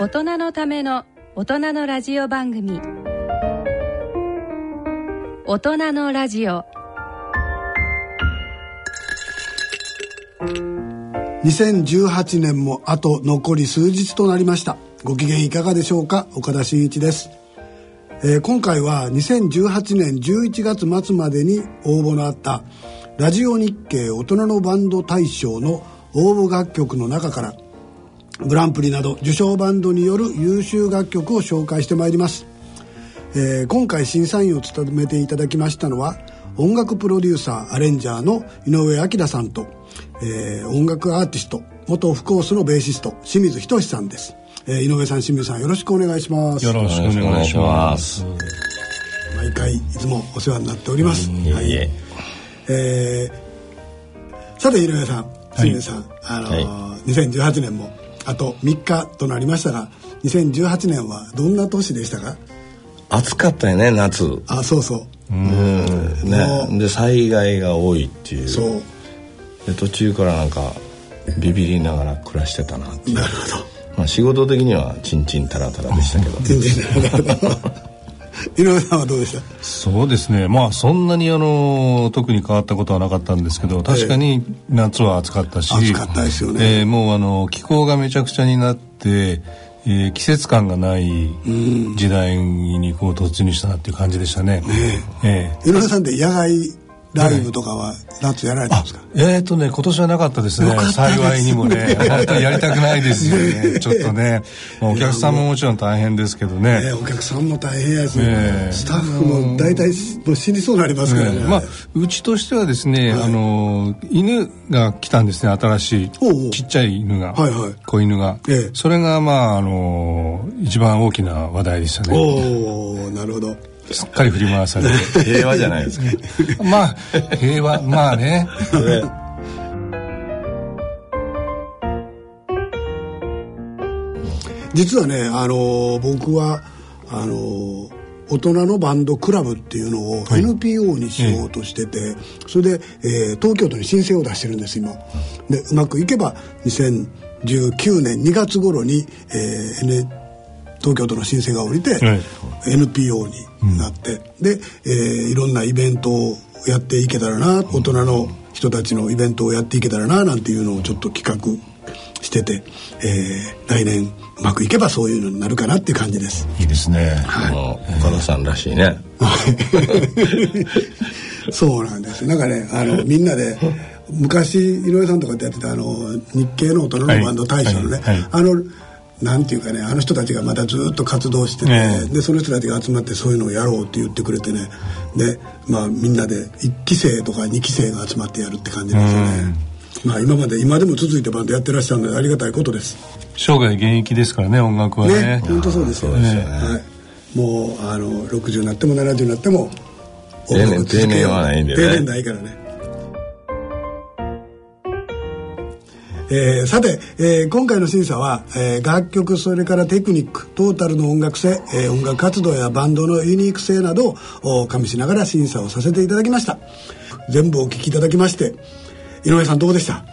大人のための大人のラジオ番組。大人のラジオ。2018年もあと残り数日となりました。ご機嫌いかがでしょうか？岡田真一です、えー今回は2018年11月末までに応募のあったラジオ日経大人のバンド大賞の応募楽曲の中からグランプリなど受賞バンドによる優秀楽曲を紹介してまいります、えー今回審査員を務めていただきましたのは音楽プロデューサーアレンジャーの井上彰さんと、えー音楽アーティスト元オフコースのベーシスト清水仁さんです、えー井上さん清水さんよろしくお願いします。よろしくお願いします。毎回いつもお世話になっております、はいえ。えーさて井上さん清水さん、あのーは2018年もあと3日となりましたが2018年はどんな年でしたか？暑かったよね夏。あそうそう。うん。ね。で災害が多いっていう。そう。で途中からなんかビビりながら暮らしてたなっていう。なるほど。まあ仕事的にはチンチンタラタラでしたけど。全然なるほど井上さんはどうでした？そうですね。まあそんなにあの特に変わったことはなかったんですけど、確かに夏は暑かったし、暑かったですよね。えーもうあの気候がめちゃくちゃになって、えー季節感がない時代にこう突入したなっていう感じでしたね。ええ。井上さんって野外ライブとかは夏やられたんですか、えーとね、今年はなかったですね。幸いにもね。本当にやりたくないですよね。ちょっとね。まあお客さんももちろん大変ですけどね。えーお客さんも大変やし、ええ。スタッフも大体もう死にそうになりますからね、ええまあうちとしてはですね、あの犬が来たんですね新しい。ちっちゃい犬が、はいはい。子犬が、ええ。それがまああの一番大きな話題でしたね。おおなるほどすっかり振り回されて。平和じゃないですか。まあ平和まあね。ね実はね、あのー僕はあのー大人のバンドクラブっていうのを NPO にしようとしてて、それで、えー東京都に申請を出してるんです今。でうまくいけば2019年2月頃に、えー N 東京都の申請が下りて、はい。NPO になって、で、えーいろんなイベントをやっていけたらな大人の人たちのイベントをやっていけたらななんていうのをちょっと企画してて、えー来年うまくいけばそういうのになるかなっていう感じです。いいですね。あの岡田さんらしいね。そうなんです。なんかねあの みんなで昔井上さんとかってやってたあの日系の大人のバンド大賞のね、はいはい。あのなんていうかねあの人たちがまたずっと活動してて、ええ。でその人たちが集まってそういうのをやろうって言ってくれてねでまあみんなで1期生とか2期生が集まってやるって感じですよね、まあ今まで今でも続いてバンドやってらっしゃるのでありがたいことです。生涯現役ですからね音楽はね。ね本当そうですよ、ねはい、もうあの60になっても70になっても定年音楽続けよう。定年はないんでね。定年ないからねえーさて、えー今回の審査は、えー楽曲それからテクニックトータルの音楽性、えー音楽活動やバンドのユニーク性などをお加味しながら審査をさせていただきました。全部お聞きいただきまして井上さんどうでした？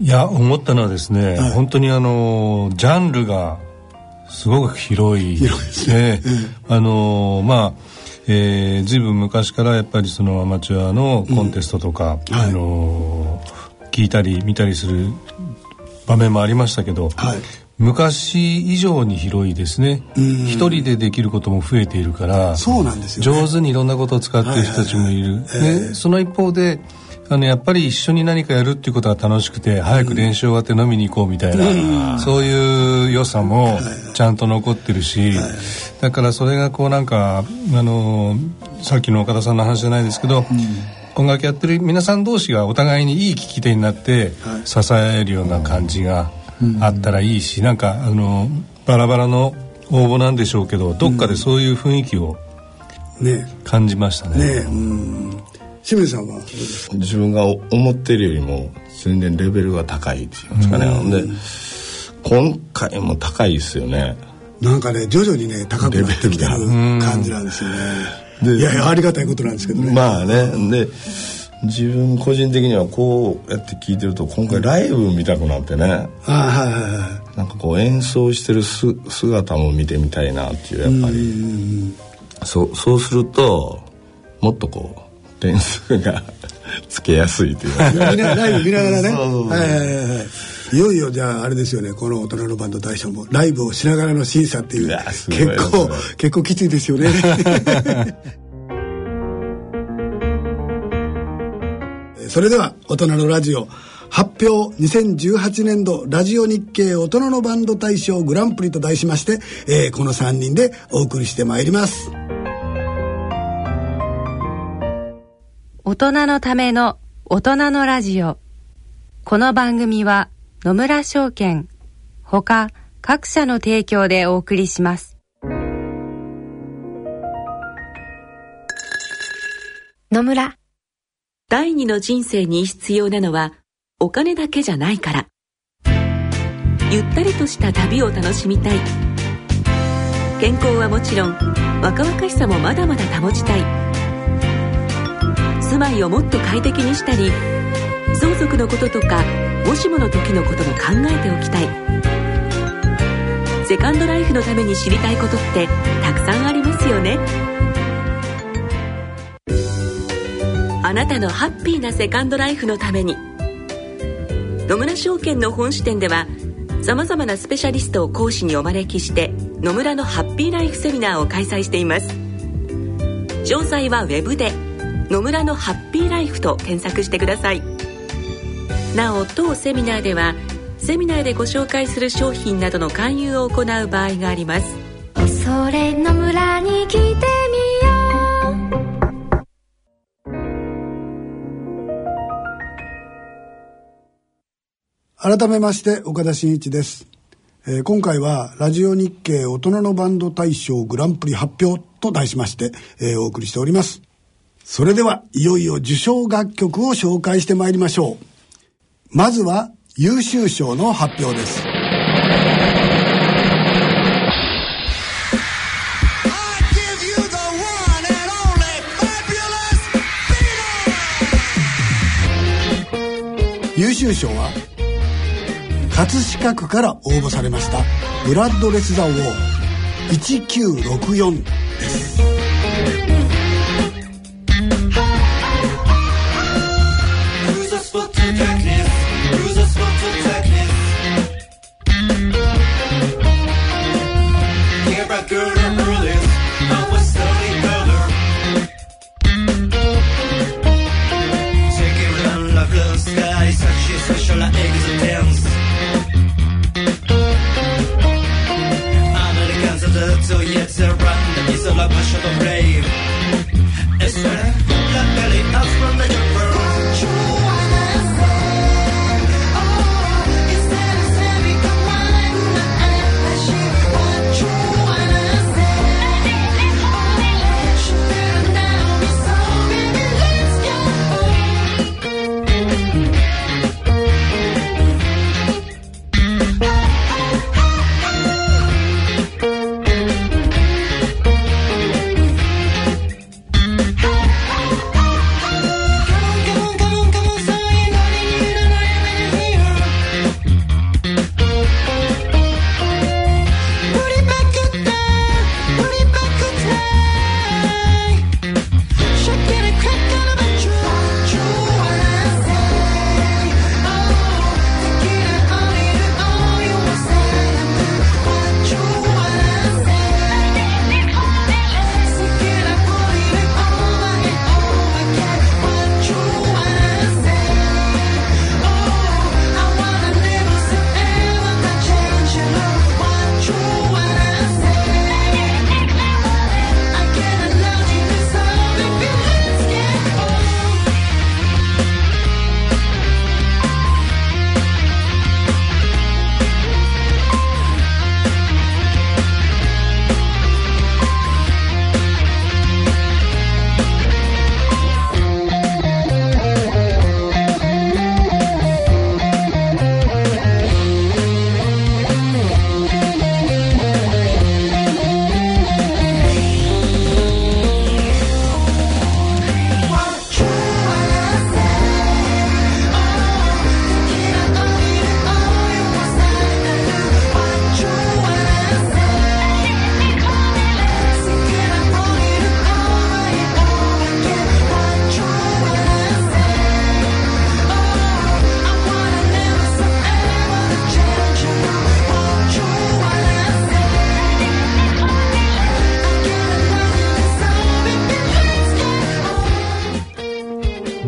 いや思ったのはですね、はい。本当にあのジャンルがすごく広い広いですね。あのまあえー、ずいぶん昔からやっぱりそのアマチュアのコンテストとか、はい。あの聞いたり見たりする場面もありましたけど、はい。昔以上に広いですね。うん。一人でできることも増えているからそうなんですよ、ね、上手にいろんなことを使っている人たちもいる、その一方であのやっぱり一緒に何かやるっていうことが楽しくて早く練習終わって飲みに行こうみたいな、そういう良さもちゃんと残ってるし、だからそれがこうなんかあのさっきの岡田さんの話じゃないですけど、音楽やってる皆さん同士がお互いにいい聞き手になってはい。支えるような感じがあったらいいし、なんかあのバラバラの応募なんでしょうけどどっかでそういう雰囲気をね。感じましたね。ねうん。清水さんは自分が思ってるよりも全然レベルが高いっていうんですかね、ほん。で今回も高いですよね。なんかね徐々にね高くなってきてる感じなんですよねいやいやありがたいことなんですけどね。まあね。で自分個人的にはこうやって聞いてると今回ライブ見たくなってね、あはいはいはなんかこう演奏してるす姿も見てみたいなっていうやっぱり。そそうするともっとこう点数がつけやすいというか。ライブ見ながらね。はいはいはいいよいよじゃああれですよね。この大人のバンド大賞もライブをしながらの審査っていう。結構結構きついですよね。それでは大人のラジオ発表2018年度ラジオ日経大人のバンド大賞グランプリと題しまして、えー、この3人でお送りしてまいります。大人のための大人のラジオ。この番組は野村証券。ほか各社の提供でお送りします。野村。第二の人生に必要なのはお金だけじゃないから。ゆったりとした旅を楽しみたい。健康はもちろん若々しさもまだまだ保ちたい。住まいをもっと快適にしたり相続のこととかもしもの時のことも考えておきたい。セカンドライフのために知りたいことってたくさんありますよね。あなたのハッピーなセカンドライフのために。野村証券の本支店ではさまざまなスペシャリストを講師にお招きして野村のハッピーライフセミナーを開催しています。詳細はウェブで「野村のハッピーライフ」と検索してください。なお当セミナーではセミナーでご紹介する商品などの勧誘を行う場合があります。それの村に来てみよ改めまして岡田真一です、えー、今回はラジオ日経大人のバンド大賞グランプリ発表と題しまして、えー、お送りしております。それではいよいよ受賞楽曲を紹介してまいりましょうまずは優秀賞の発表です。優秀賞は葛飾区から応募されましたブラッドレス・ザ・ウォー。1964です。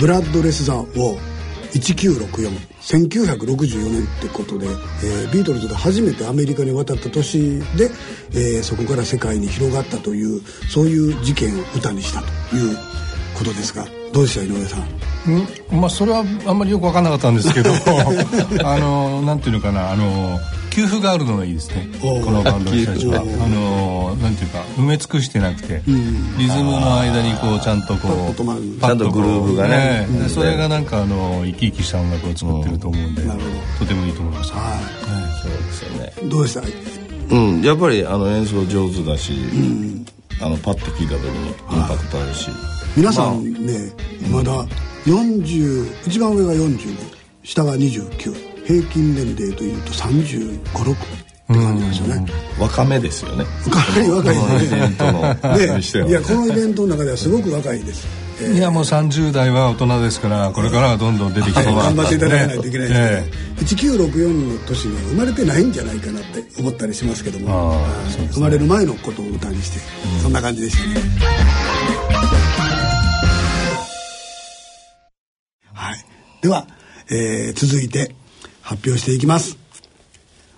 ラッドレス・ザ・ウォー。19641964年ってことで、えー、ビートルズが初めてアメリカに渡った年で、えー、そこから世界に広がったというそういう事件を歌にしたということですがどうでした井上さん？ん？まあそれはあんまりよく分からなかったんですけど あのなんていうのかなあの給付があるのがいいですね。このバンドの人たちは。あのなんていうか埋め尽くしてなくて、リズムの間にこうちゃんとこうちゃんとグルーブがね、ねそれがなんかあの生き生きした音楽を作ってると思うんで、とてもいいと思います、はい。そうですよね。どうでしたうん。やっぱりあの演奏上手だし、あのパッと聴いた時にインパクトあるし、皆さんね、まだ40一番上が45下が29平均年齢というと3 5 6って感じですよね。若めですよね。若い若い。ですね。いやこのイベントの中ではすごく若いです、えー、いやもう30代は大人ですからこれからはどんどん出てきて頑張っていただかないといけないですね、1964の年には生まれてないんじゃないかなって思ったりしますけども、ね、生まれる前のことを歌にして、うん、そんな感じでしたね。はい。では、えー、続いて発表していきます。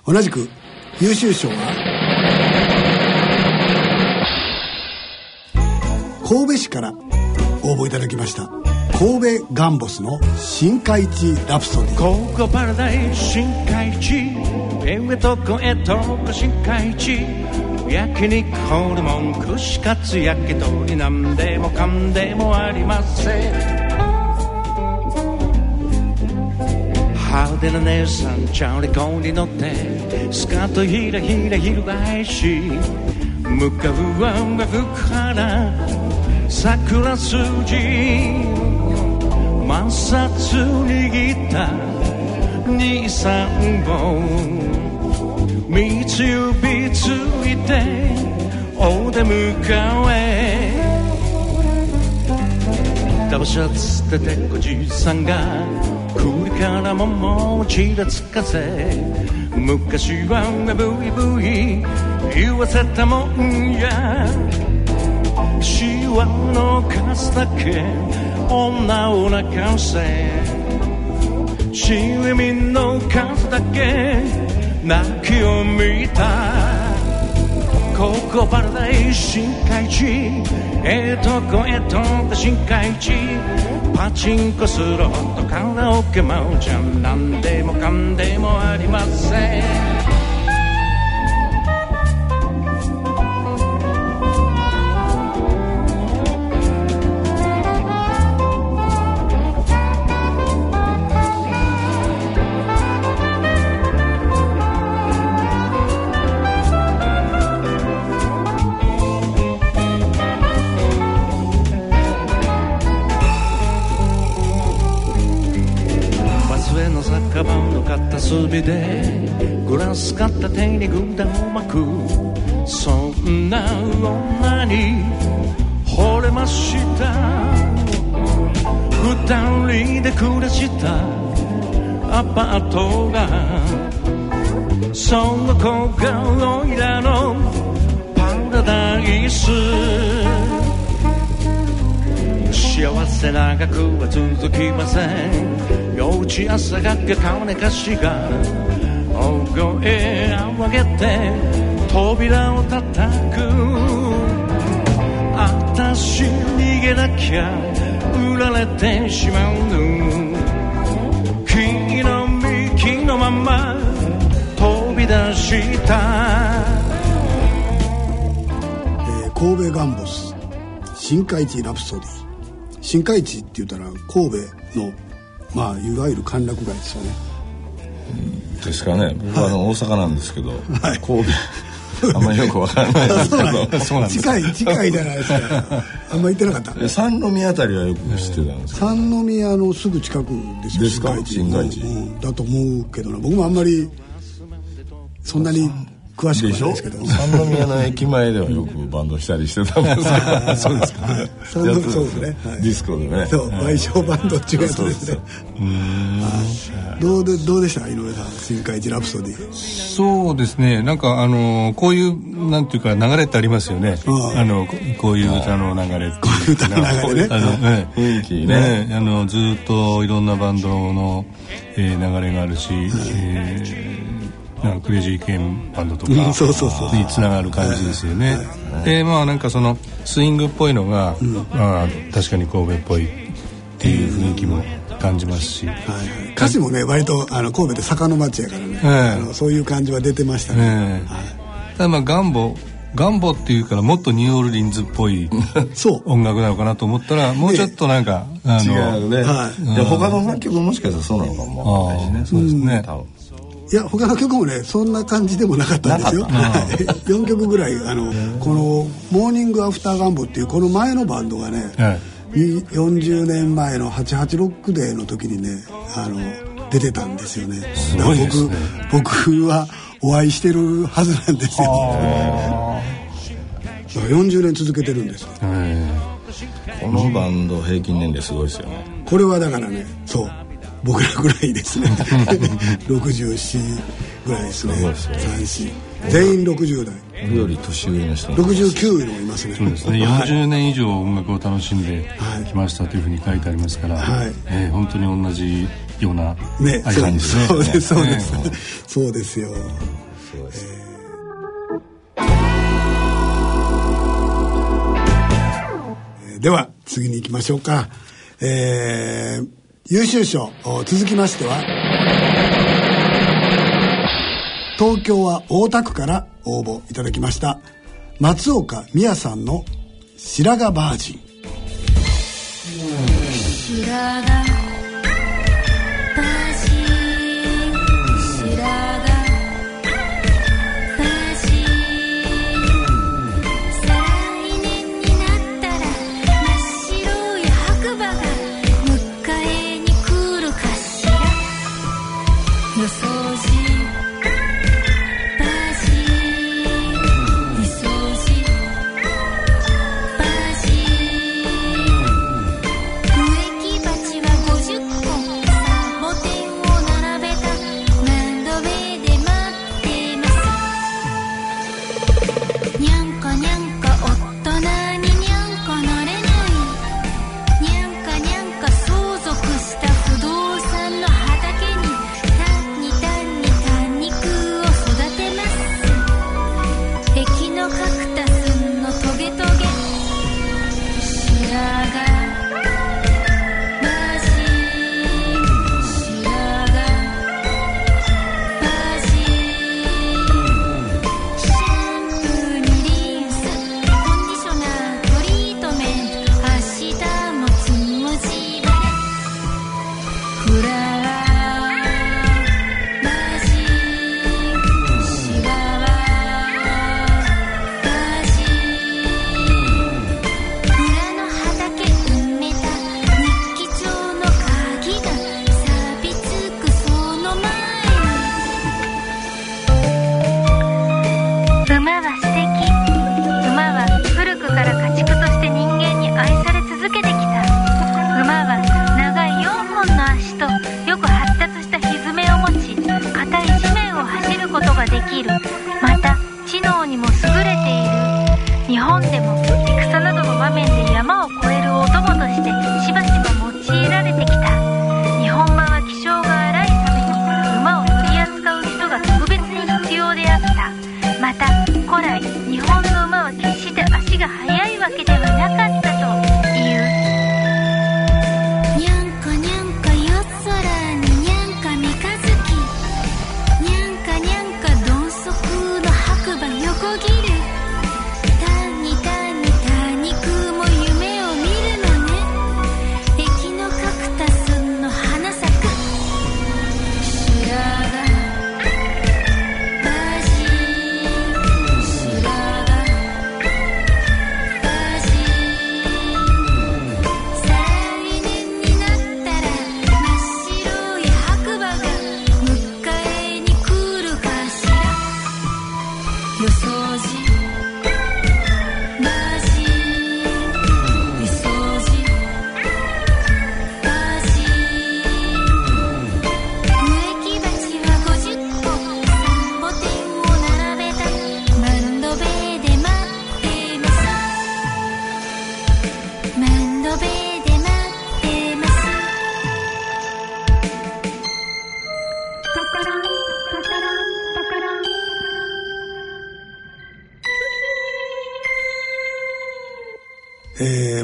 同じく優秀賞は神戸市から応募いただきました神戸ガンボスの深海地ラプソディ。ここパラダイス深海地上とこへとこ深海地。焼肉ホルモン串カツ焼き鳥なんでもかんでもありません。派手な姉さんチャリコンに乗ってスカートひらひら翻し向かうは福原桜筋摩擦握った二三本三つ指ついてお出迎えダブシャツでてこじさんが首からももちらつかせ。昔はブイブイ言わせたもんや。シワの数だけ。女を泣かせ。ミンの数だけ。泣きを見た。ここパラダイス深海地。ええとこえとった深海地パチンコスロットカラオケマウジャン何でもかんでもありません。グラス片手に軍団を巻くそんな女に惚れました二人で暮らしたアパートがその子がおいらのパラダイス。幸せ長くは続きません。幼稚朝がけ金貸しが声を上げて扉を叩く。あたし逃げなきゃ売られてしまう木の幹のまま飛び出した、神戸ガンボス。深海地ラプソディ。新海地って言ったら神戸のまあいわゆる歓楽街ですよね。ですかね。僕はあの大阪なんですけど、はい、神戸。あんまりよくわからないですけど。近い近いじゃないですか。あんま行ってなかった。三宮あたりはよく知ってたんです三宮のすぐ近くですよですか？新海地、うん、だと思うけどな。僕もあんまりそんなに詳しくないですけど。三宮の駅前ではよくバンドしたりしてたんですけど そうですか、はい、そうですね、はい、ディスコでね。そう賠償バンドっていうやつですね。どうでどうでした？井上さん新海地ラプソディ。そうですね。なんかあのこういうなんていうか流れってありますよね。あのこういう歌の流れっていう歌の流れね。あの、ね、雰囲気ね。あのずっといろんなバンドの、えー流れがあるし、えーなん。かクレイジーケンバンドとか。につながる感じですよね。でまあなんかそのスイングっぽいのが、まあ、確かに神戸っぽいっていう雰囲気も感じますし、はいはい。歌詞もね割とあの神戸で坂の町やからね、ええ。あのそういう感じは出てましたね、ええ。ただまあガンボガンボっていうからもっとニューオーリンズっぽいそう。音楽なのかなと思ったらもうちょっとなんか、あの違うね、はいで他の楽曲ももしかしたらそうなのかもわかんないしね。そうですね、多分いや他の曲もねそんな感じでもなかったんですよ。4 曲ぐらいあのこの「モーニングアフターガンボ」っていうこの前のバンドがね、はいに40年前の88ロックデーの時にねあの出てたんですよね。すごいですね。僕僕はお会いしてるはずなんですよ。だから40年続けてるんですよ。え。このバンド平均年齢すごいですよね。これはだからねそう僕らぐらいですね。64ぐらいですね。すごいですね。34全員60代。僕より年上の人も69もいますね。そうですね。40年以上音楽を楽しんできましたというふうに書いてありますから、はい。えー本当に同じようなねああいう感じです。ねそうです。そうです、ねそうです。よえーでは次に行きましょうか。えー優秀賞続きましては東京は大田区から応募いただきました松岡美也さんの「白髪バージン」白髪。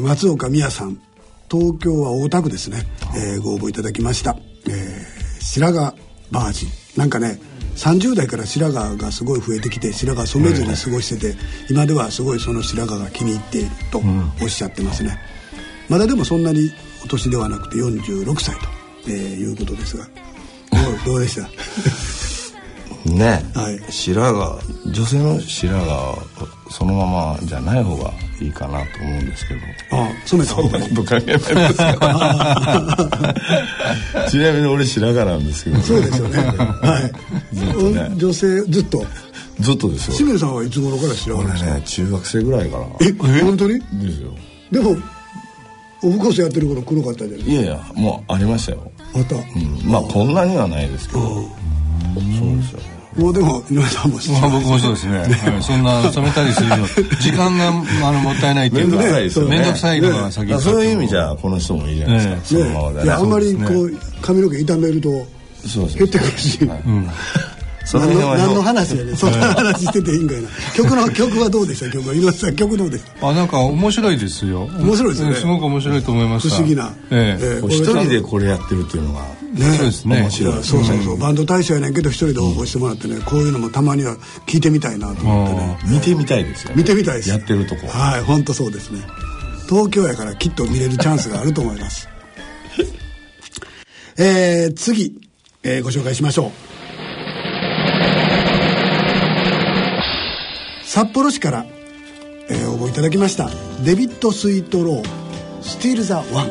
松岡美也さん。東京は大田区ですね、えーご応募いただきました、えー白髪バージン。なんかね30代から白髪がすごい増えてきて白髪染めずに過ごしてて、今ではすごいその白髪が気に入っているとおっしゃってますね、まだでもそんなにお年ではなくて46歳と、えーいうことですが。どうどうでした？ね、はい。白髪女性の白髪はそのままじゃない方がいいかなと思うんですけど。あ染めた方がいいこと関係ないですか。ちなみに俺白髪なんですけどそうですよね。はい。ね。女性ずっと？ずっとですよ。清水さんはいつ頃から白髪俺ですか？ね中学生ぐらいから。え本当に？ですよ。でもオフコースやってる頃黒かったじゃないいやいやもうありましたよ、あった、うん、まあこんなにはないですけど。そうですよ。ねもうでも井上さんもまあ僕もそうですね、はい、そんな染めたりするの時間があのもったいないっていうか面倒くさいですよね。くさいのが先だからそういう意味じゃこの人もいいじゃないですか、ね。そのままで。いやあんまりこう髪の毛傷めると減ってくるし、その何辺はの何の話やねそんな話してていいんかいな。曲の曲はどうでした？曲は。井上さん曲どうでした？あなんか面白いですよ。面白いですね。えすごく面白いと思いました不思議な。ええ。一人でこれやってるっていうのがねそうですね。面白い。そうそうそう、バンド大賞やねんけど一人で応募してもらってねこういうのもたまには聞いてみたいなと思ってね。見てみたいですよね。見てみたいです。やってるとこ。はい本当そうですね。東京やからきっと見れるチャンスがあると思います。えー、次、えーご紹介しましょう。札幌市から、えー応募いただきました。デビッド・スイート・ロー「スティール・ザ・ワン」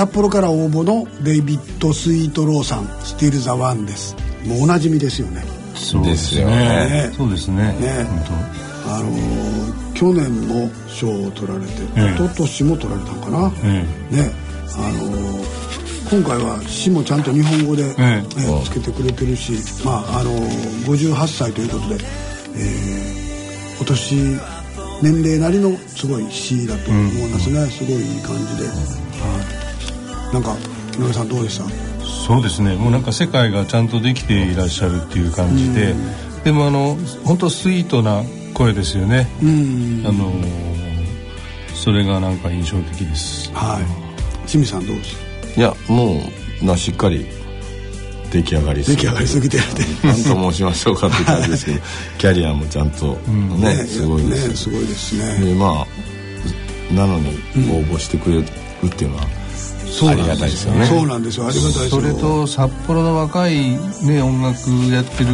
札幌から応募のデイビッド・スイート・ローさん「スティール・ザ・ワン」です。もうおなじみですよね。そうですよね。そうですね。ね。本あのー去年も賞を取られて、ええ。一昨年も取られたんかな、えね。あのー今回は詩もちゃんと日本語で、ええ。ーつけてくれてるし、まああのー58歳ということで、えーお年年齢なりのすごい詩だと思いますね、すごいいい感じで、はい、なんか井上さんどうでした？そうですね。もうなんか世界がちゃんとできていらっしゃるっていう感じで、でもあの本当スイートな声ですよね、うん。あのそれがなんか印象的です。はい。清水さんどうです？いやもうなしっかり出来上がり出来上がりすぎてる何と申しましょうかって感じですけどキャリアもちゃんとね、すごいです、ねすごいですね。でまあなのに応募してくれるっていうのは、ありがたいですよね。そうなんですよ。ありがたいそれと札幌の若い、ね、音楽やってる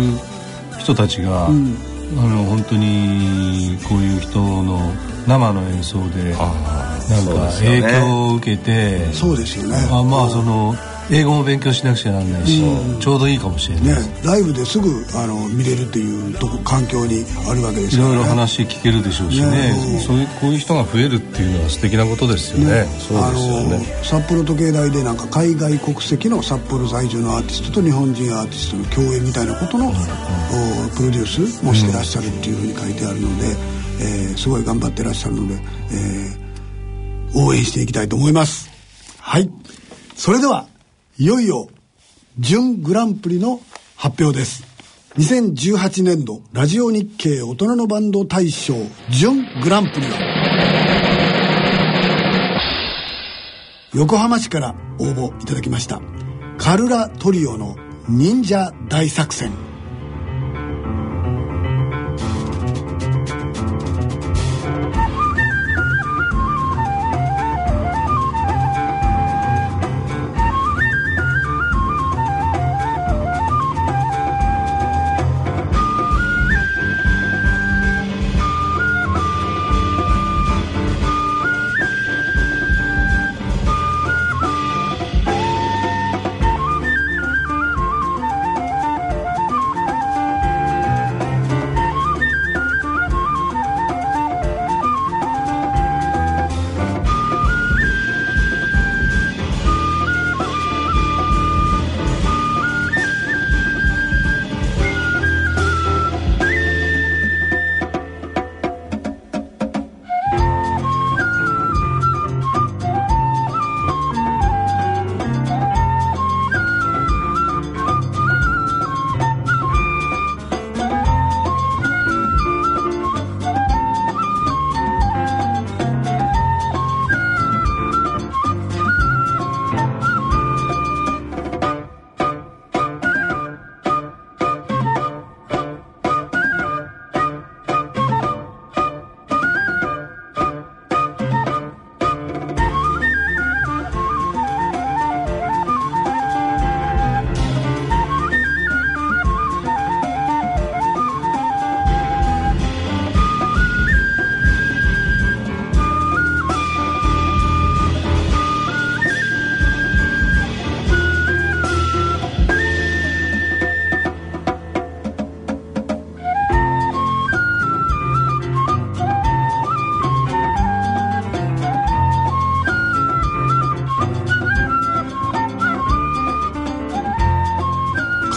人たちが、あの本当にこういう人の生の演奏でなんか影響を受けてそうですよね。あまあその英語も勉強しなくちゃならないし、ちょうどいいかもしれない、ねライブですぐあの見れるっていうとこ環境にあるわけですいから、ね、ろいろ話聞けるでしょうしね。ね。そういうこういう人が増えるっていうのは素敵なことですよね。あの札幌時計台でなんか海外国籍の札幌在住のアーティストと日本人アーティストの共演みたいなことの、おプロデュースもしてらっしゃるっていうふうに書いてあるので、えーすごい頑張ってらっしゃるので、えー応援していきたいと思います。はい。それではいよいよ準グランプリの発表です。2018年度ラジオ日経大人のバンド大賞準グランプリは横浜市から応募いただきましたカルラトリオの忍者大作戦。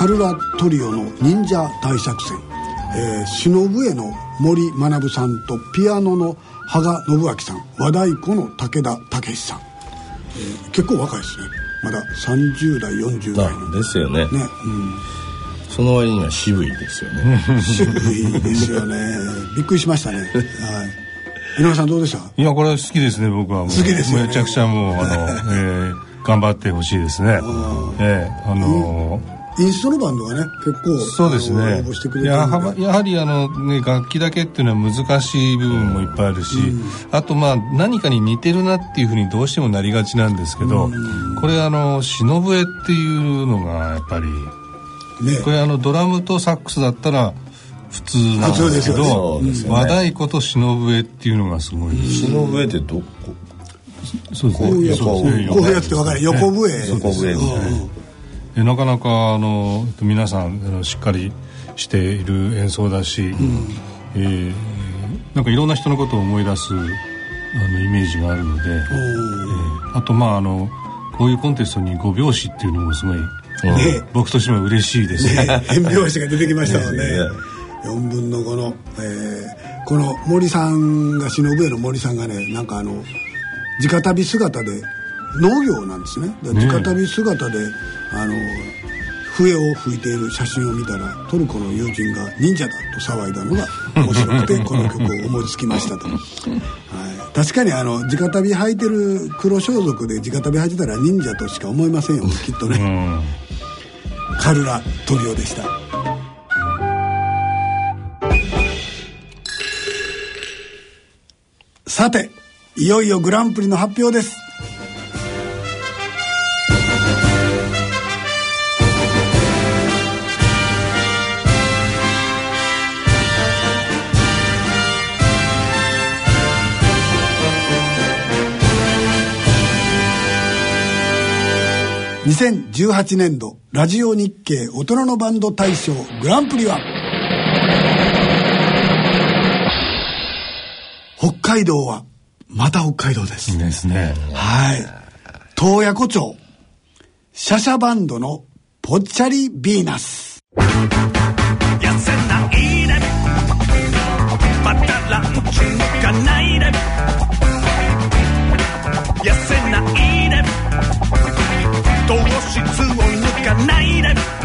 ルラトリオの忍者大作戦、えー、篠笛の森学さんとピアノの羽賀信明さん。和太鼓の武田武さん、えー結構若いですね。まだ30代40代の。あですよね。ね、うん。その割には渋いですよね。渋いですよね。びっくりしましたね。はい。井上さんどうでした？いやこれは好きですね僕はもう。好きですよね。めちゃくちゃもうあの、えー頑張ってほしいですね。ええあのインストのバンドがね結構そうですね。応募してくれてるやはやはりあの、ね、楽器だけっていうのは難しい部分もいっぱいあるし、あとまあ何かに似てるなっていうふうにどうしてもなりがちなんですけど、これあの篠笛っていうのがやっぱりね。これあのドラムとサックスだったら普通なん普通でけど、ですすよね。そうですよね。和太鼓と篠笛っていうのがすごい、篠笛ってどこ？そうですね。そうですねこういうやつって分かる？横笛。横笛。みたいなでなかなかあの皆さんしっかりしている演奏だし、えーなんかいろんな人のことを思い出すあのイメージがあるので、えーあとまああのこういうコンテストに5拍子っていうのもすごい、ね。僕としても嬉しいです。ね。ね変拍子が出てきましたもんね。ね。4分の5の、えーこの森さんが篠笛の森さんがねなんかあの直旅姿で農業なんですね。直旅姿で、あの笛を吹いている写真を見たらトルコの友人が忍者だと騒いだのが面白くてこの曲を思いつきましたと、はい、確かにあの直旅履いてる黒装束で直旅履いてたら忍者としか思いませんよ。きっとね、カルラトリオでした。さていよいよグランプリの発表です2018年度ラジオ日経大人のバンド大賞グランプリは？北海道はまた北海道です。ですね。はい。洞爺湖町シャシャバンドのぽっちゃりヴィーナス。痩せないで。またランチ抜かないで糖質を抜かないで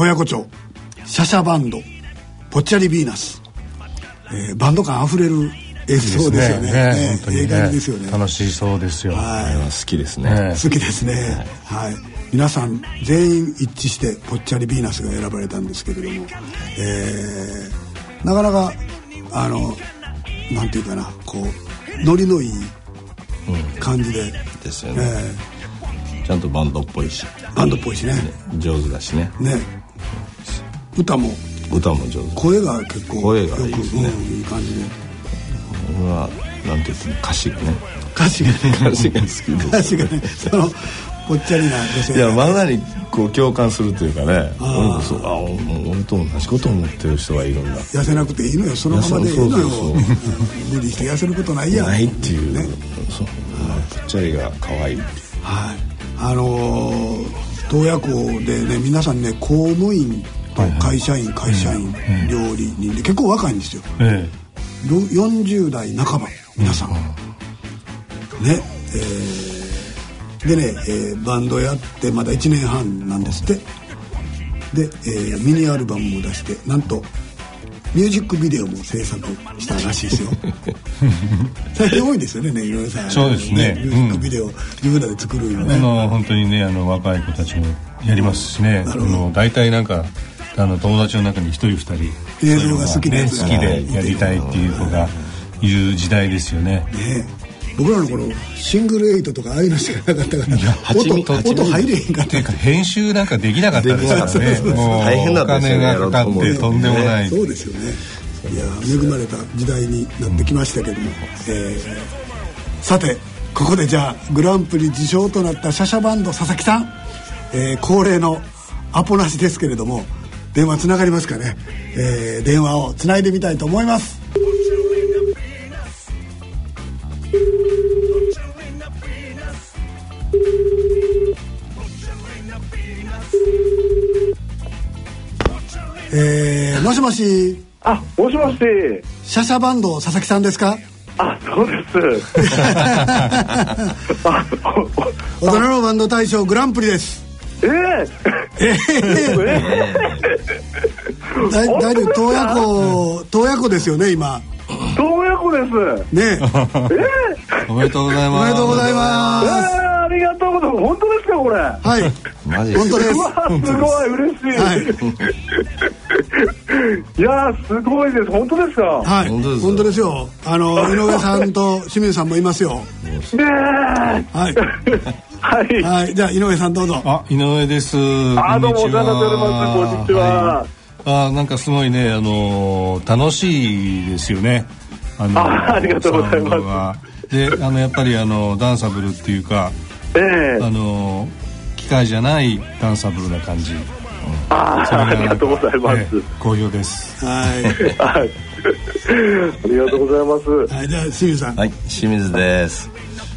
北海道洞爺湖町。シャシャバンド。ぽっちゃりヴィーナス、えーバンド感あふれる演奏ですよね。ね本当にええ感じですよね。楽しそうですよ。はあれは好きですね。ね。好きですね。はい、皆さん全員一致してぽっちゃりヴィーナスが選ばれたんですけれども、えーなかなかあのなんていうかな。こうノリのいい感じで、ですよね、えちゃんとバンドっぽいし。ーバンドっぽいしね上手だしね。ね歌も。歌も上手。声が結構声がいいですね。うんいい感じで。俺はなんて言っても歌詞がね。歌詞がね。歌詞が好きです。歌詞がねそのぽっちゃりな女性いや漫画にこう共感するというかね。俺もそう。あもう俺と同じことを思ってる人がいるんだ。痩せなくていいのよ。そのままでいいのよ。無理して痩せることないやん。ないっていう。ね。そう。ぽっちゃりが可愛い。はい。あのー洞爺湖でね皆さんね公務員と会社員会社員料理人で結構若いんですよ。えろ40代半ば皆さん、ねえーでね、えーバンドやってまだ1年半なんですって。で、えーミニアルバムも出してなんとミュージックビデオも制作したらしいですよ。最近多いですよねね井上さんそうですね。ミュージックビデオ、自分らで作るよね。えあの本当にねあの若い子たちもやりますしね。あの大体なんかあの友達の中に一人二人映像が好きなやつね好きでやりたいっていう子がいる時代ですよね。ね僕らの頃シングルエイトとかああいうのしかなかったから音音入れへんかった。ていうか編集なんかできなかったですからね。もう大変だおったですよね金がかかってとんでもない。そうですよね。いや恵まれた時代になってきましたけども、えーさてここでじゃあグランプリ受賞となったシャシャバンド佐々木さん、えー恒例のアポなしですけれども電話つながりますかね、えー電話をつないでみたいと思います。えーもしもし。あ、もしもし。シャシャバンド佐々木さんですか？あ、そうです。大人のバンド大賞グランプリですえええー、えだ大丈夫洞爺湖 洞爺湖ですよね今。ー、洞爺湖です。ね。えー、おめでとうございます。おめでとうございえまー、ありがとうございます。本当ですか、これ。すはい。マジ本当です。すごい、嬉しい。はい。い、やー、すごいです。本当ですか？はい。本当です本当ですよ。あの井上さんと清水さんもいますよ。ねえ。はい はい。はいじゃあ井上さんどうぞあ井上ですあ、どうも、お世話になっております。こんにちは。あなんかすごいね、あのー楽しいですよね。あのあありがとうございますで、あのやっぱりあのダンサブルっていうか、ええあの機械じゃないダンサブルな感じ。あー、それがありがとうございます。ええ好評です。ははい。ありがとうございます。いはいじゃあ清水さんはい清水です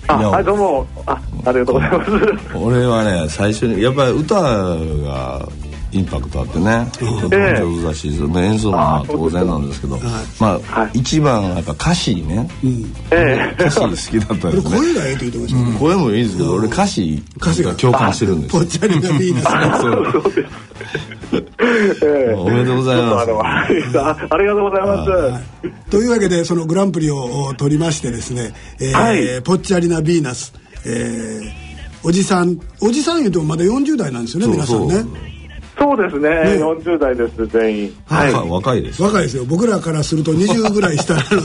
あ、どうも。あ、ありがとうございます。俺はね最初にやっぱり歌がインパクトあってね。とても上手だし、その演奏もまあ当然なんですけど。まあ、はい。一番やっぱ歌詞ねええ。歌詞好きだったですね。声がええと言ってました。ね声もいいですけど俺歌詞歌詞が共感してるんですよ。ぽっちゃりなヴィーナスがそう え えおめでとうございます。ありがとうございます。というわけでそのグランプリを取りましてですね、えーはい。ぽっちゃりなヴィーナス、えーおじさんおじさん言うてもまだ40代なんですよね皆さんねそうですね。40代です、全員。はい。若いです。若いですよ。僕らからすると20ぐらい下なの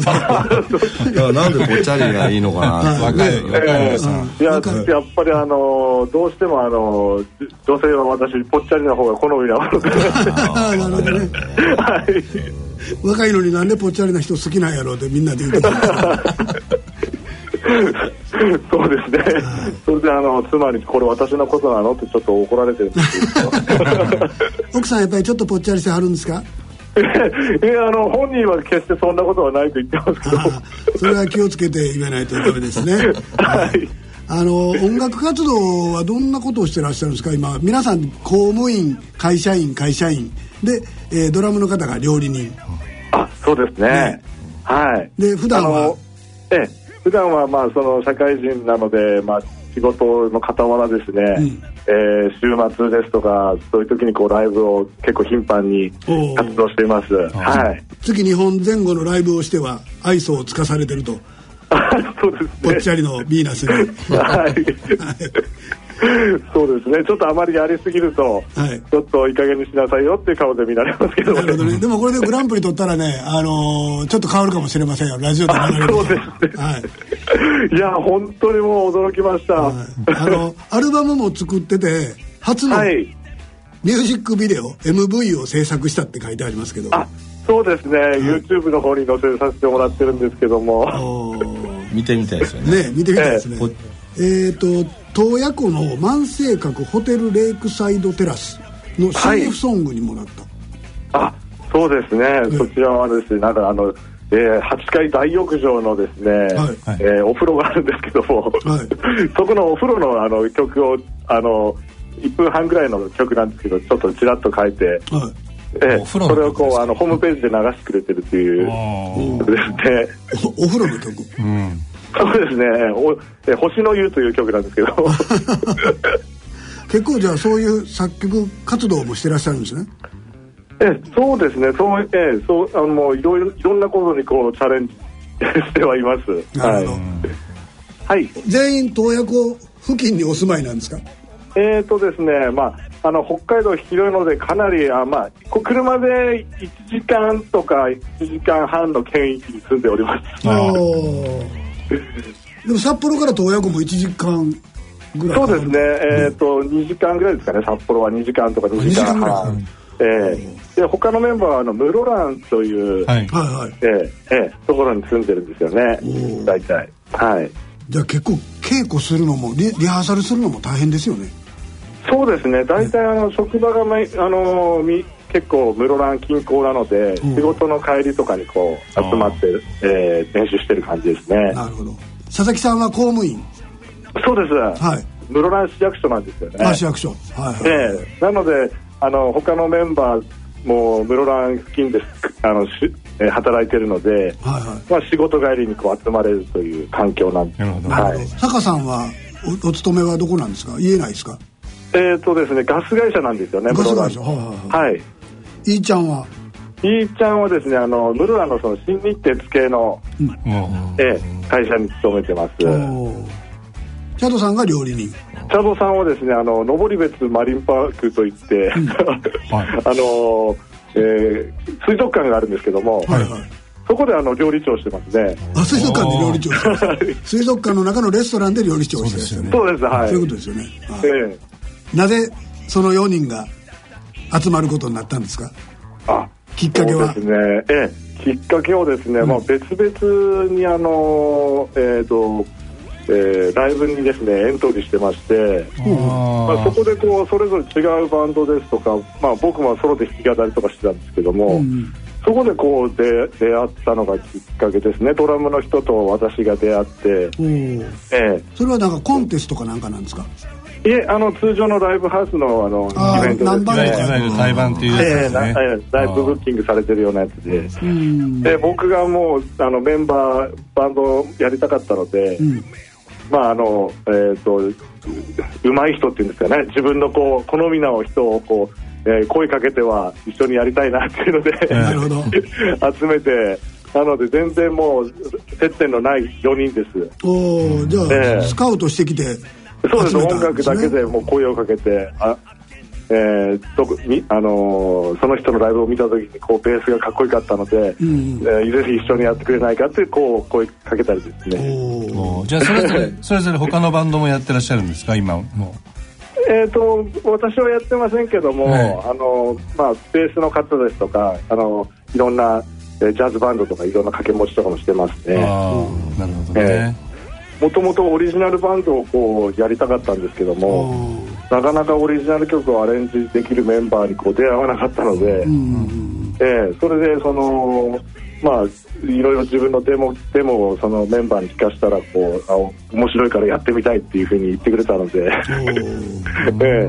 で。なんでぽっちゃりがいいのかな。若い。若いええおじさ。ん。いや、やっぱりあの、どうしてもあの、女性は私、ぽっちゃりな方が好みなのなるほどね。はい。若いのになんでぽっちゃりな人好きなんやろうってみんなで言うてた そうですね。それであの、妻にこれ私のことなのってちょっと怒られてるんですけど。奥さんやっぱりちょっとぽっちゃりしてはるんですか？えあの、本人は決してそんなことはないと言ってますけど。それは気をつけて言えないとダメですねはい。あの音楽活動はどんなことをしてらっしゃるんですか？今皆さん公務員会社員会社員で、えードラムの方が料理人あ、そうですね。ねはい。で普段は？え、普段はまあその社会人なので、まあ仕事の傍らですね、うんえー週末ですとかそういう時にこうライブを結構頻繁に活動しています。はい。月2本前後のライブをしては愛想をつかされてると そうですね。ぽっちゃりのヴィーナスに。はい。そうですね。ちょっとあまりやりすぎると、はい。ちょっといい加減にしなさいよっていう顔で見られますけどなるほどね。でもこれでグランプリ取ったらね、あのーちょっと変わるかもしれませんよ。ラジオで流れる。そうですね。はい。いや本当にもう驚きました。ははい。あの、アルバムも作ってて、初のい、ミュージックビデオ、MV を制作したって書いてありますけど。あそうですね、YouTube の方に載せさせてもらってるんですけども。見てみたいですよね。ね見てみたいですね。え。え。っ、と洞爺湖の万世閣ホテルレイクサイドテラスの CF ソングにもなった、あそうですね、んそちらはですねなんかあの、えー、8階大浴場のですね、はい。えーお風呂があるんですけども、はい。そこのお風呂のあの曲をあの1分半ぐらいの曲なんですけどちょっとちらっと書いて、はい。えそれをこうあのホームページで流してくれてるっていう。ですね。おお風呂の曲？うんそうですね。おえー星の湯という曲なんですけど。結構じゃあそういう作曲活動もしてらっしゃるんですね。えそうですね。そう,、えーそうあのいろいろいろんなことにこうチャレンジしてはいます。なるほど、はい。はい。全員洞爺湖付近にお住まいなんですか？えーとですね、まあ、あの北海道広いのでかなりあ、まあ、こ車で1時間とか1時間半の県域に住んでおります。でも札幌から洞爺湖も1時間ぐらいそうですね、えーーと2時間ぐらいですかね。札幌は2時間とか2時2時間間ぐらい半。えーで他のメンバーはあの室蘭という、はい。えーえーところに住んでるんですよね。大体。はい。じゃあ結構稽古するのもリリハーサルするのも大変ですよね。そうですね。大体あの職場がまいあのみ結構室蘭近郊なので、うん。仕事の帰りとかにこう集まって、えー練習してる感じですね。なるほど。佐々木さんは公務員？そうです、はい。室蘭市役所なんですよね。あ市役所。はいはい、ええ。なのであの他のメンバーも室蘭付近であのし、えー働いてるので、はいはい。まあ、仕事帰りにこう集まれるという環境なんで。なるほど。はい。坂さんはおお勤めはどこなんですか言えないですかえっ、とですねガス会社なんですよねガス会社はいはいはいはいいいちゃんは？いーちゃんはですねあの室蘭のその新日鉄系の、もええ会社に勤めてます。チャドさんが料理人。茶道さんはですねあの登別マリンパークといって、はい。あの、えー水族館があるんですけども、はいはい。そこであの料理長してますね。あ水族館で料理長してる水族館の中のレストランで料理長をしてるんですよね。そうですはい。そういうことですよね、はい。ええ。なぜその4人が集まることになったんですか？あきっかけは？ですね、ええ、きっかけをですね、もう別々にあのえっ、と、えーライブにですねエントリーしてまして、まあ、そこでこうそれぞれ違うバンドですとか、まあ、僕もソロで弾き語りとかしてたんですけども、うんそこでこう出出会ったのがきっかけですね。ドラムの人と私が出会って、おー。えそれはなんかコンテストかなんかなんですか？えいえあの通常のライブハウスのあのイベントですね。いわゆるいわゆる対バンっていうやつえですね。えなええライブブッキングされてるようなやつで。うん。で僕がもうあのメンバーバンドをやりたかったので、うん。まああのえっ、とううまい人っていうんですかね。自分のこう好みの人をこう、えー声かけては一緒にやりたいなっていうので、なるほど。集めてなので全然もう接点のない4人です。おーじゃあ、ええ。スカウトしてきてそうです集めた音楽だけでもう声をかけてあえーどこにあのーその人のライブを見た時にこうベースがかっこよかったので、うんえーぜひ一緒にやってくれないかってこう声かけたりですね。おー。おじゃあそれぞれ それぞれ他のバンドもやってらっしゃるんですか？今もえー、と私はやってませんけども、はい。あのまあ、ベースの方ですとかあのいろんな、えージャズバンドとかいろんな掛け持ちとかもしてますね。ああなるほどねもともとオリジナルバンドをこうやりたかったんですけどもなかなかオリジナル曲をアレンジできるメンバーにこう出会わなかったので、うんえーそれでそのまあいろいろ自分のデモデモをそのメンバーに聞かしたらこうあ面白いからやってみたいっていうふうに言ってくれたので、ええ。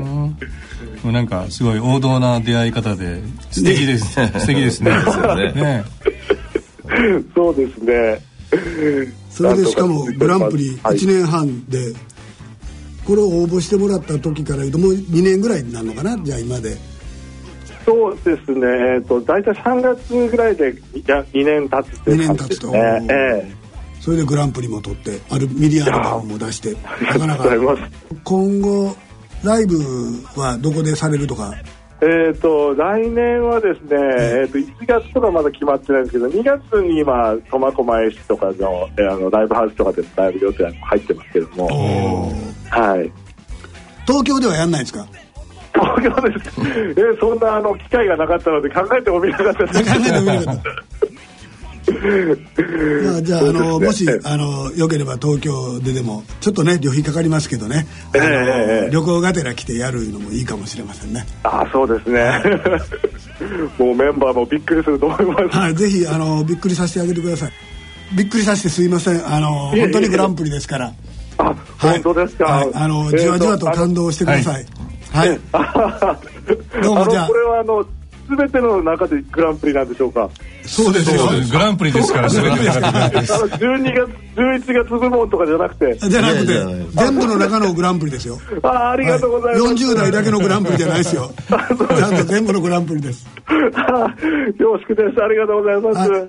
もうなんかすごい王道な出会い方で素敵です 素敵ですねねね。そうですね。それでしかもグランプリはい。1年半で、これを応募してもらった時から言うともう2年ぐらいになるのかな？じゃあ今で。そうですね。えっ、と大体3月ぐらいでいや2年経つっていう感じですね。二年経つとええ。それでグランプリも取ってあるミリアルバムも出して。なかなか今後ライブはどこでされるとかえー、と来年はですね、えー、と1月とかまだ決まってないんですけど2月に今苫小牧市とかの,、えーあのライブハウスとかでライブ予定入ってますけども。はい。東京ではやんないですか？東京です、えーそんなあの機会がなかったので考えてもみなかったです。考えてもみなかった まあじゃああの、もしあのよければ東京ででもちょっとね旅費かかりますけどね、ええええ旅行がてら来てやるのもいいかもしれませんね。あそうですね。もうメンバーもびっくりすると思います。はいぜひあのびっくりさせてあげてください。びっくりさせてすいません。あの本当にグランプリですから。あはい。本当ですか、はい。あのじわじわと感動してください。はい。どうもじゃあ。これはあの全ての中でグランプリなんでしょうか？そうですよ。グランプリですからそれがあの12月11月部門とかじゃなくて。じゃなくて。全部の中のグランプリですよ。あありがとうございます、40代だけのグランプリじゃないですよ。ちゃんと全部のグランプリです。恐縮です。ありがとうございます、は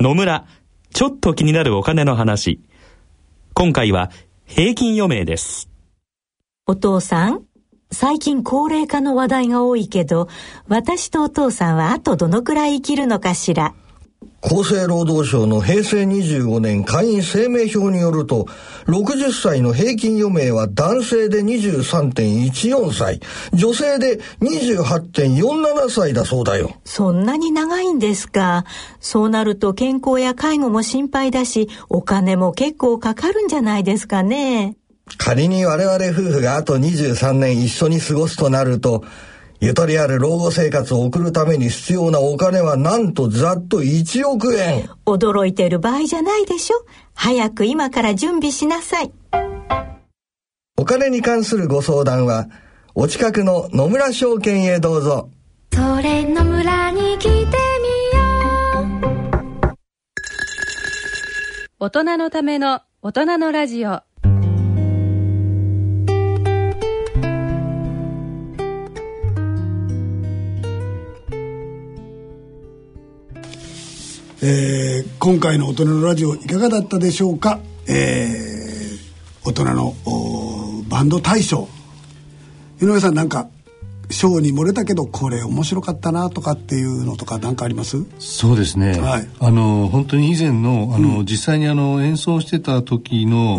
野村、ちょっと気になるお金の話。今回は平均余命です。お父さん、最近高齢化の話題が多いけど、私とお父さんはあとどのくらい生きるのかしら？厚生労働省の平成25年会員生命表によると、60歳の平均余命は男性で23.14歳、女性で28.47歳だそうだよ。そんなに長いんですか？そうなると健康や介護も心配だし、お金も結構かかるんじゃないですかね。仮に我々夫婦があと23年一緒に過ごすとなると、ゆとりある老後生活を送るために必要なお金はなんとざっと1億円。驚いてる場合じゃないでしょ？早く今から準備しなさい。お金に関するご相談は、お近くの野村証券へどうぞ。それの村に来てみよう大人のための大人のラジオえー今回の大人のラジオいかがだったでしょうか、えー大人のバンド大賞。井上さんなんか賞に漏れたけどこれ面白かったなとかっていうのとか何かあります？そうですね、はい。あの本当に以前のあの、実際にあの演奏してた時の、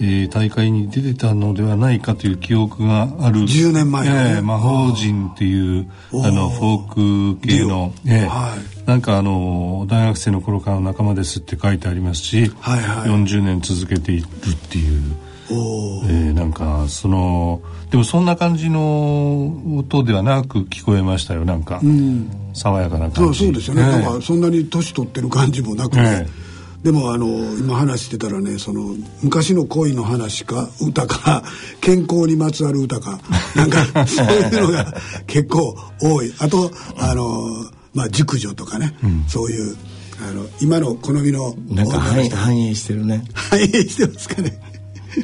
えー大会に出てたのではないかという記憶がある10年前のね。ええ魔法陣っていうあのフォーク系の、ええはなんかあの大学生の頃からの仲間ですって書いてありますし、はいはい。40年続けているっていう。えーなんかそのでもそんな感じの音ではなく聞こえましたよなんか、爽やかな感じ。そうですよね、ええ。なんかそんなに年取ってる感じもなくえね、でもあの今話してたらねその昔の恋の話か歌か健康にまつわる歌か なんかそういうのが結構多い。あとあのまあ熟女とかね、そういうあの今の好みのなんか反映してるね。反映してますかね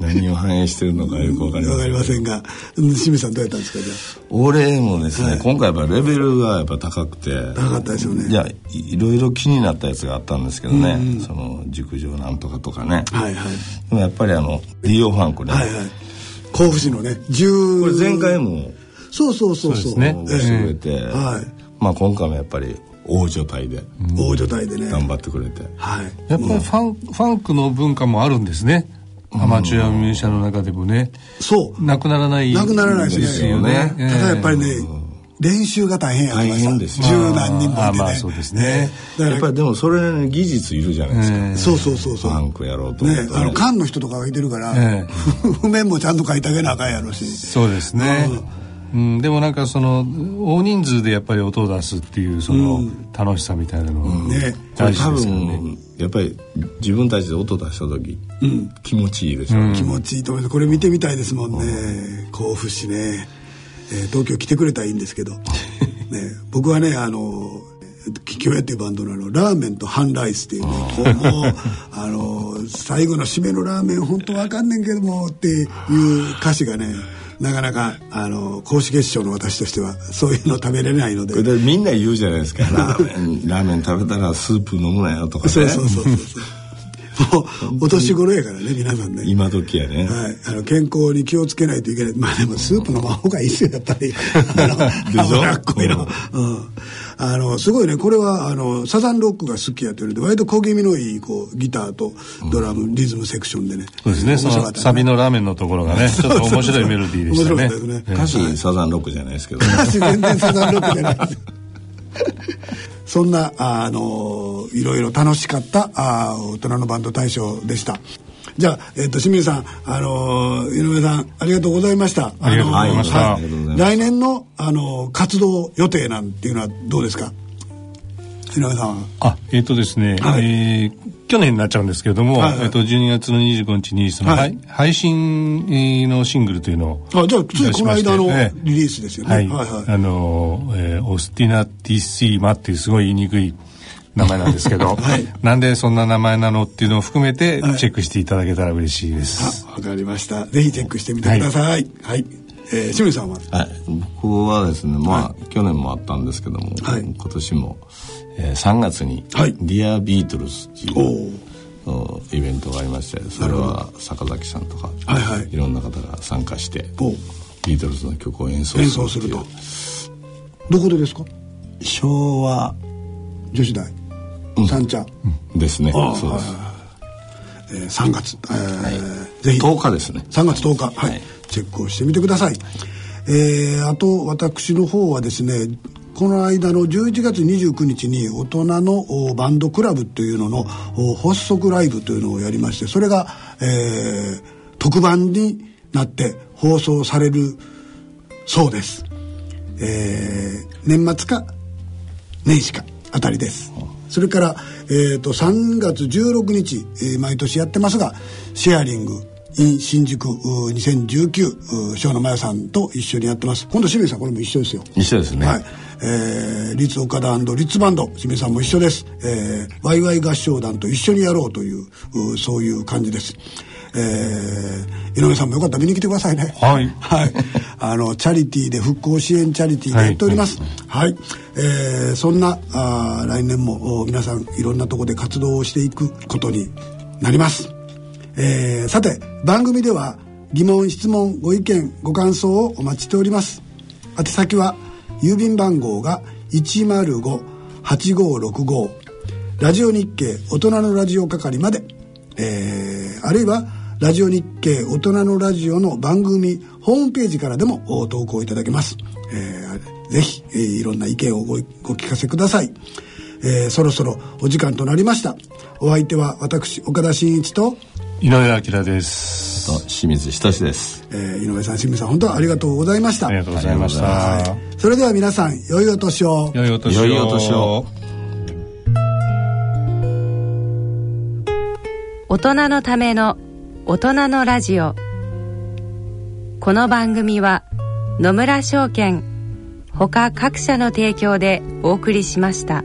何を反映してるのかよくわかりません。わかりませんがうん清水さんどうやったんですかじゃ俺もですね、はい。今回やっぱレベルがやっぱ高くて。あ高かったですよね。いやいいろいろ気になったやつがあったんですけどね、その熟女なんとかとかね、はいはい。でもやっぱりあのリーオ・ファンクね、はいはい。甲府市のね10これ前回もそうそうそうそう。そうですね。応募して。くれて、はい。まあ今回もやっぱり大所帯で大所帯でね。頑張ってくれて、はい。やっぱりファン,、ファンクの文化もあるんですねアマチュアミュージシャンの中でもねそう。なくならないなくならないですね。ですよね。ただやっぱりね、練習が大変やってましたです。よ十何人もいてね、あまあそうですね。やっぱりでもそれ技術いるじゃないですか、ええ。そうそうそうそう。ファンクやろうとねら。あの缶の人とかがいてるから、え 譜面もちゃんと書いてあげなあかんやろし。そうですね、うん、でもなんかその大人数でやっぱり音を出すっていうその楽しさみたいなのはね。これ多大事ですからね、分やっぱり自分たちで音出した時、気持ちいいでしょう、気持ちいいと思います。これ見てみたいですもんね。甲府市ね、えー東京来てくれたらいいんですけど、ね、僕はねあの桔梗屋っていうバンドのあのラーメンとハンライスっていうねこうもうあの最後の締めのラーメン本当わかんねんけどもっていう歌詞がねなかなかあの公式決勝の私としてはそういうの食べれないので。みんな言うじゃないですか。ラーメンラーメン食べたらスープ飲むなよとかね。そうそうそうそうもうお年頃やからね皆さんね。今時やね、はい、あの健康に気をつけないといけない。まあでもスープ飲まん方がいいですよやっぱり。あ のでしょ？脂っこいの、うん、あのすごいね。これはあのサザンロックが好きやというので割と小気味のいいこうギターとドラム、リズムセクションでね。そうですね。そのサビのラーメンのところがね ちょっと面白いメロディーでしたね。面白かったですね。歌詞サザンロックじゃないですけど、歌詞全然サザンロックじゃないです。そんなああのいろいろ楽しかったあ大人のバンド大賞でした。じゃあ、えっと清水さん、あの井上さんありがとうございました。ありがとうございました。あのありがとうござい来年のあの活動予定なんていうのはどうですか？井上さんは。あえっ、とですね、はい。えー去年になっちゃうんですけれども、はいはい。えっと12月の25日にその、はい。はい。配信えーのシングルというのをあじゃあついこの間の出しましてリリースですよね、はい、はいはい。あの、えーオスティナティッシーマっていうすごい言いにくい名前なんですけど、はい。なんでそんな名前なのっていうのを含めてはい。チェックしていただけたら嬉しいです。あわかりました。ぜひチェックしてみてください。はい、えー清水さんは？はい、僕はですねまあ、去年もあったんですけども、はい。今年も、えー3月にはい「 Dear Beatles」っておいうおおイベントがありましてそれは坂崎さんとか、はいはい。いろんな方が参加しておビー。トルズの曲を演奏演奏すると。どこでですか？昭和。女子大、三茶、ですね。そうです、えー、3月、えーぜひ。10日ですね。3月10日、はい。はい。チェックをしてみてください、えーあと私の方はですねこの間の11月29日に大人のおバンドクラブというののお発足ライブというのをやりましてそれが、えー特番になって放送されるそうです、えー年末か年始かあたりですそれから、えー、と3月16日、えー毎年やってますがシェアリング in 新宿うー2019うー小野真代さんと一緒にやってます。今度清水さんこれも一緒ですよ。一緒ですね、はい、えー、立岡田リッツバンド清水さんも一緒です、えー、ワイワイ合唱団と一緒にやろうといううそういう感じですえー、井上さんもよかったら見に来てくださいね。はい。はい、あのチャリティーで復興支援チャリティーでやっております。はい、えーそんなあー来年もお皆さんいろんなところで活動をしていくことになります。えーさて番組では疑問質問ご意見ご感想をお待ちしております。宛先は郵便番号が105-8565ラジオ日経大人のラジオ係まで、えーあるいはラジオ日経大人のラジオの番組ホームページからでもお投稿いただけます、えーぜひ、えーいろんな意見をごご聞かせください、えーそろそろお時間となりました。お相手は私岡田真一と井上彰です。と清水仁です。えー井上さん清水さん本当はありがとうございました。ありがとうございました。それでは皆さん良いお年を。良いお年を。良いお年を。大人のための大人のラジオこの番組は野村証券ほか各社の提供でお送りしました。